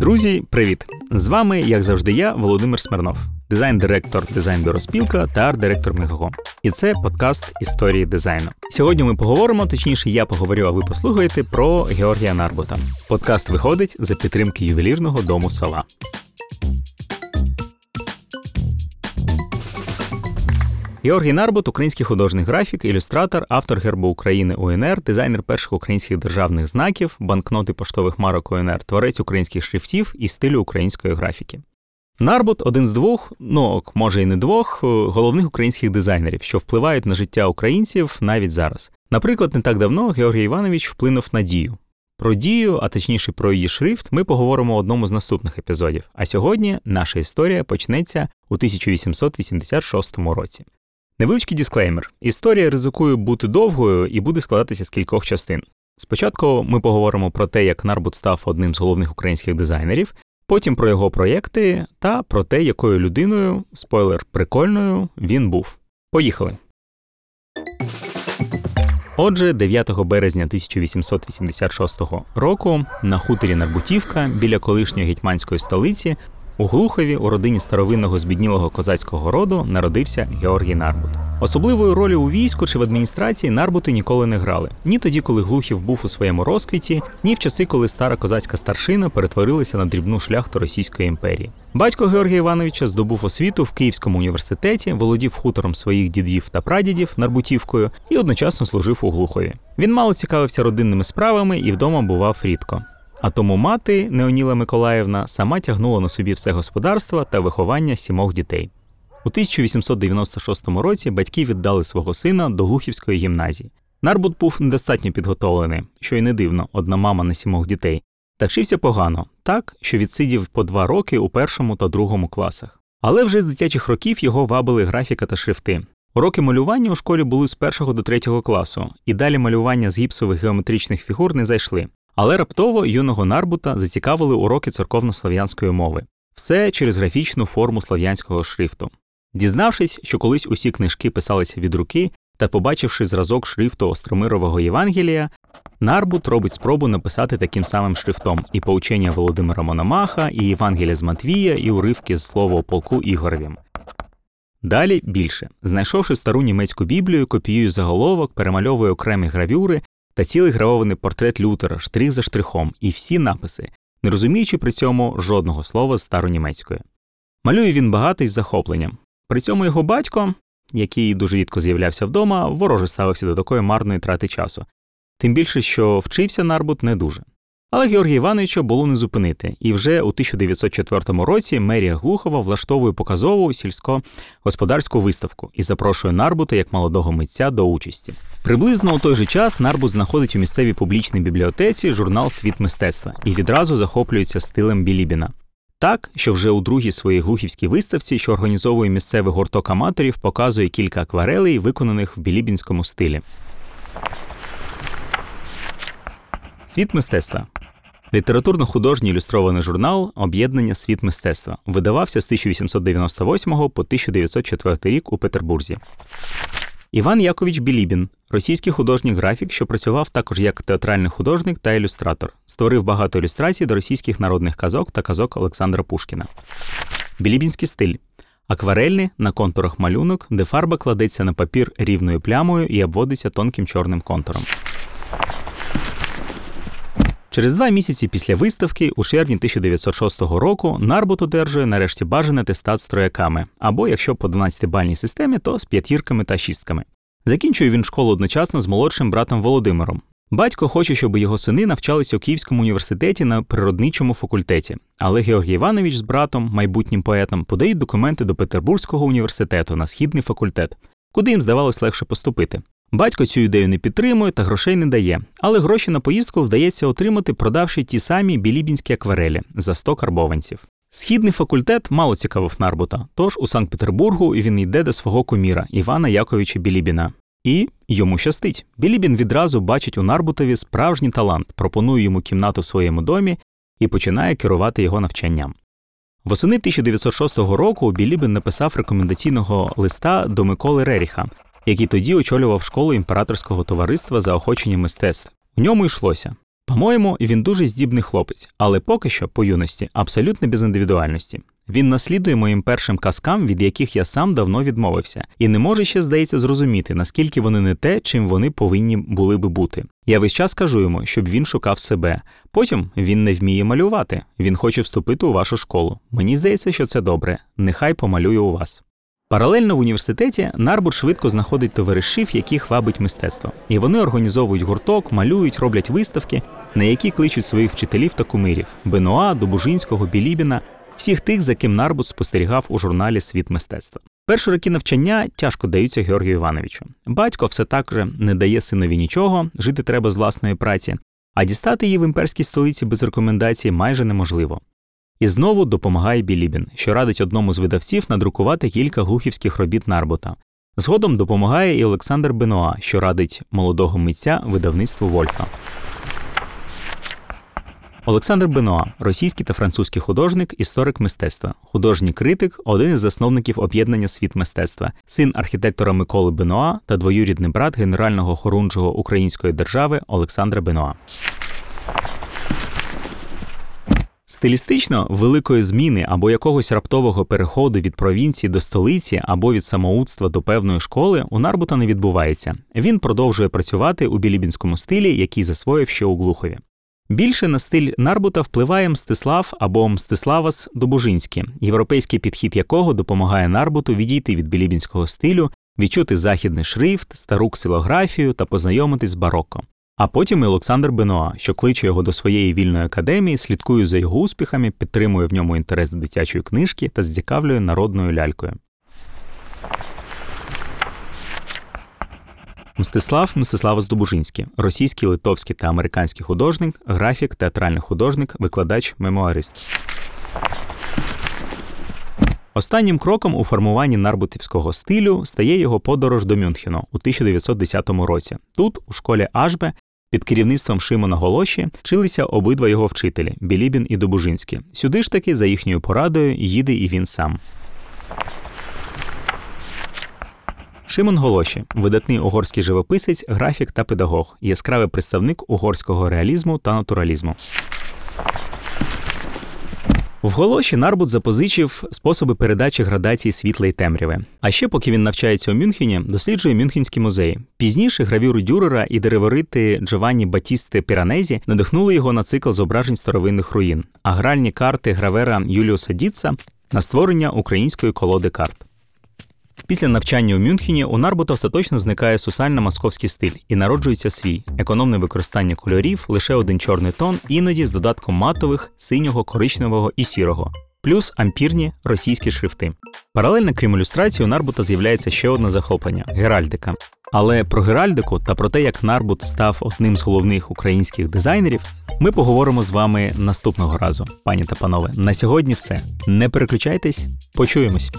Друзі, привіт! З вами, як завжди, я, Володимир Смирнов, дизайн-директор дизайн-бюро Спілка та арт-директор Мегаго. І це подкаст історії дизайну. Сьогодні ми поговоримо, точніше, я поговорю, а ви послухаєте про Георгія Нарбута. Подкаст виходить за підтримки ювелірного дому села. Георгій Нарбут, український художній графік, ілюстратор, автор гербу України УНР, дизайнер перших українських державних знаків, банкноти поштових марок УНР, творець українських шрифтів і стилю української графіки. Нарбут один з двох, ну може і не двох, головних українських дизайнерів, що впливають на життя українців навіть зараз. Наприклад, не так давно Георгій Іванович вплинув на дію. Про дію, а точніше про її шрифт, ми поговоримо у одному з наступних епізодів. А сьогодні наша історія почнеться у 1886 році. Невеличкий дисклеймер: історія ризикує бути довгою і буде складатися з кількох частин. Спочатку ми поговоримо про те, як Нарбут став одним з головних українських дизайнерів, потім про його проєкти та про те, якою людиною, спойлер, прикольною, він був. Поїхали. Отже, 9 березня 1886 року на хуторі Нарбутівка біля колишньої гетьманської столиці у Глухові у родині старовинного збіднілого козацького роду народився Георгій Нарбут. Особливої ролі у війську чи в адміністрації нарбути ніколи не грали ні тоді, коли Глухів був у своєму розквіті, ні в часи, коли стара козацька старшина перетворилася на дрібну шляхту Російської імперії. Батько Георгія Івановича здобув освіту в Київському університеті, володів хутором своїх дідів та прадідів Нарбутівкою і одночасно служив у Глухові. Він мало цікавився родинними справами і вдома бував рідко. А тому мати Неоніла Миколаївна сама тягнула на собі все господарство та виховання сімох дітей. У 1896 році батьки віддали свого сина до Глухівської гімназії. Нарбут був недостатньо підготовлений, що й не дивно, одна мама на сімох дітей, та вчився погано, так що відсидів по два роки у першому та другому класах. Але вже з дитячих років його вабили графіка та шрифти. Уроки малювання у школі були з першого до третього класу, і далі малювання з гіпсових геометричних фігур не зайшли. Але раптово юного Нарбута зацікавили уроки церковно-слов'янської мови, все через графічну форму слов'янського шрифту. Дізнавшись, що колись усі книжки писалися від руки, та побачивши зразок шрифту Остромирового Євангелія, Нарбут робить спробу написати таким самим шрифтом і поучення Володимира Мономаха, і Євангелія з Матвія, і уривки з слова у полку Ігоревім. Далі більше. Знайшовши стару німецьку біблію, копіює заголовок, перемальовує окремі гравюри та цілий гравований портрет Лютера, штрих за штрихом, і всі написи, не розуміючи при цьому жодного слова з старонімецької. Малює він багато із захопленням. При цьому його батько, який дуже рідко з'являвся вдома, вороже ставився до такої марної трати часу, тим більше, що вчився Нарбут не дуже. Але Георгія Івановича було не зупинити, і вже у 1904 році мерія Глухова влаштовує показову сільськогосподарську виставку і запрошує Нарбута як молодого митця до участі. Приблизно у той же час Нарбут знаходить у місцевій публічній бібліотеці журнал Світ мистецтва і відразу захоплюється стилем Білібіна. Так, що вже у другій своїй глухівській виставці, що організовує місцевий гурток аматорів, показує кілька акварелей, виконаних в білібінському стилі. Світ мистецтва Літературно-художній ілюстрований журнал Об'єднання світ мистецтва видавався з 1898 по 1904 рік у Петербурзі. Іван Якович Білібін, російський художній графік, що працював також як театральний художник та ілюстратор, створив багато ілюстрацій до російських народних казок та казок Олександра Пушкіна. Білібінський стиль акварельний на контурах малюнок, де фарба кладеться на папір рівною плямою і обводиться тонким чорним контуром. Через два місяці після виставки, у червні 1906 року, Нарбут одержує нарешті бажаний атестат з трояками, або якщо по 12-бальній системі, то з п'ятірками та шістками. Закінчує він школу одночасно з молодшим братом Володимиром. Батько хоче, щоб його сини навчалися у Київському університеті на природничому факультеті, але Георгій Іванович з братом, майбутнім поетом, подають документи до Петербурзького університету на східний факультет, куди їм здавалось легше поступити. Батько цю ідею не підтримує та грошей не дає, але гроші на поїздку вдається отримати, продавши ті самі білібінські акварелі за 100 карбованців. Східний факультет мало цікавив Нарбута, тож у Санкт-Петербургу він йде до свого куміра Івана Яковича Білібіна. І йому щастить. Білібін відразу бачить у Нарбутові справжній талант, пропонує йому кімнату в своєму домі і починає керувати його навчанням. Восени 1906 року Білібін написав рекомендаційного листа до Миколи Реріха, який тоді очолював школу імператорського товариства за охочення мистецтв. У ньому йшлося По-моєму, він дуже здібний хлопець, але поки що по юності абсолютно без індивідуальності. Він наслідує моїм першим казкам, від яких я сам давно відмовився, і не може ще, здається, зрозуміти, наскільки вони не те, чим вони повинні були би бути. Я весь час кажу йому, щоб він шукав себе. Потім він не вміє малювати. Він хоче вступити у вашу школу. Мені здається, що це добре. Нехай помалює у вас. Паралельно в університеті Нарбут швидко знаходить товаришів, яких вабить мистецтво. І вони організовують гурток, малюють, роблять виставки, на які кличуть своїх вчителів та кумирів Бенуа, Добужинського, Білібіна, всіх тих, за ким Нарбут спостерігав у журналі Світ мистецтва. Перші роки навчання тяжко даються Георгію Івановичу. Батько все так же не дає синові нічого, жити треба з власної праці, а дістати її в імперській столиці без рекомендацій майже неможливо. І знову допомагає Білібін, що радить одному з видавців надрукувати кілька глухівських робіт Нарбота. Згодом допомагає і Олександр Бенуа, що радить молодого митця видавництву Вольфа. Олександр Бенуа, російський та французький художник, історик мистецтва, художній критик, один із засновників об'єднання світ мистецтва, син архітектора Миколи Бенуа та двоюрідний брат генерального хорунжого української держави Олександра Бенуа. Стилістично великої зміни або якогось раптового переходу від провінції до столиці або від самоудства до певної школи у Нарбута не відбувається. Він продовжує працювати у білібінському стилі, який засвоїв ще у Глухові. Більше на стиль Нарбута впливає Мстислав або Мстиславас Добужинський, європейський підхід якого допомагає Нарбуту відійти від білібінського стилю, відчути західний шрифт, стару ксилографію та познайомитись з барокко. А потім і Олександр Бенуа, що кличе його до своєї вільної академії, слідкує за його успіхами, підтримує в ньому інтерес до дитячої книжки та зцікавлює народною лялькою. Мстислав Мстиславос Добужинський, російський, литовський та американський художник, графік, театральний художник, викладач, мемуарист. Останнім кроком у формуванні нарбутівського стилю стає його подорож до Мюнхену у 1910 році. Тут, у школі Ашбе, під керівництвом Шимона Голоші вчилися обидва його вчителі Білібін і Добужинський. Сюди ж таки, за їхньою порадою, їде і він сам. Шимон Голоші видатний угорський живописець, графік та педагог, яскравий представник угорського реалізму та натуралізму. В Голоші Нарбут запозичив способи передачі градації світла й темряви. А ще, поки він навчається у Мюнхені, досліджує Мюнхенський музеї. Пізніше гравюри Дюрера і дереворити Джованні Батісти Піранезі надихнули його на цикл зображень старовинних руїн, а гральні карти гравера Юліуса Дітса на створення української колоди карт. Після навчання у Мюнхені у Нарбута остаточно зникає сусально-московський стиль і народжується свій економне використання кольорів, лише один чорний тон, іноді з додатком матових, синього, коричневого і сірого, плюс ампірні російські шрифти. Паралельно крім ілюстрації, у Нарбута з'являється ще одне захоплення геральдика. Але про геральдику та про те, як Нарбут став одним з головних українських дизайнерів, ми поговоримо з вами наступного разу, пані та панове. На сьогодні все. Не переключайтесь, почуємось.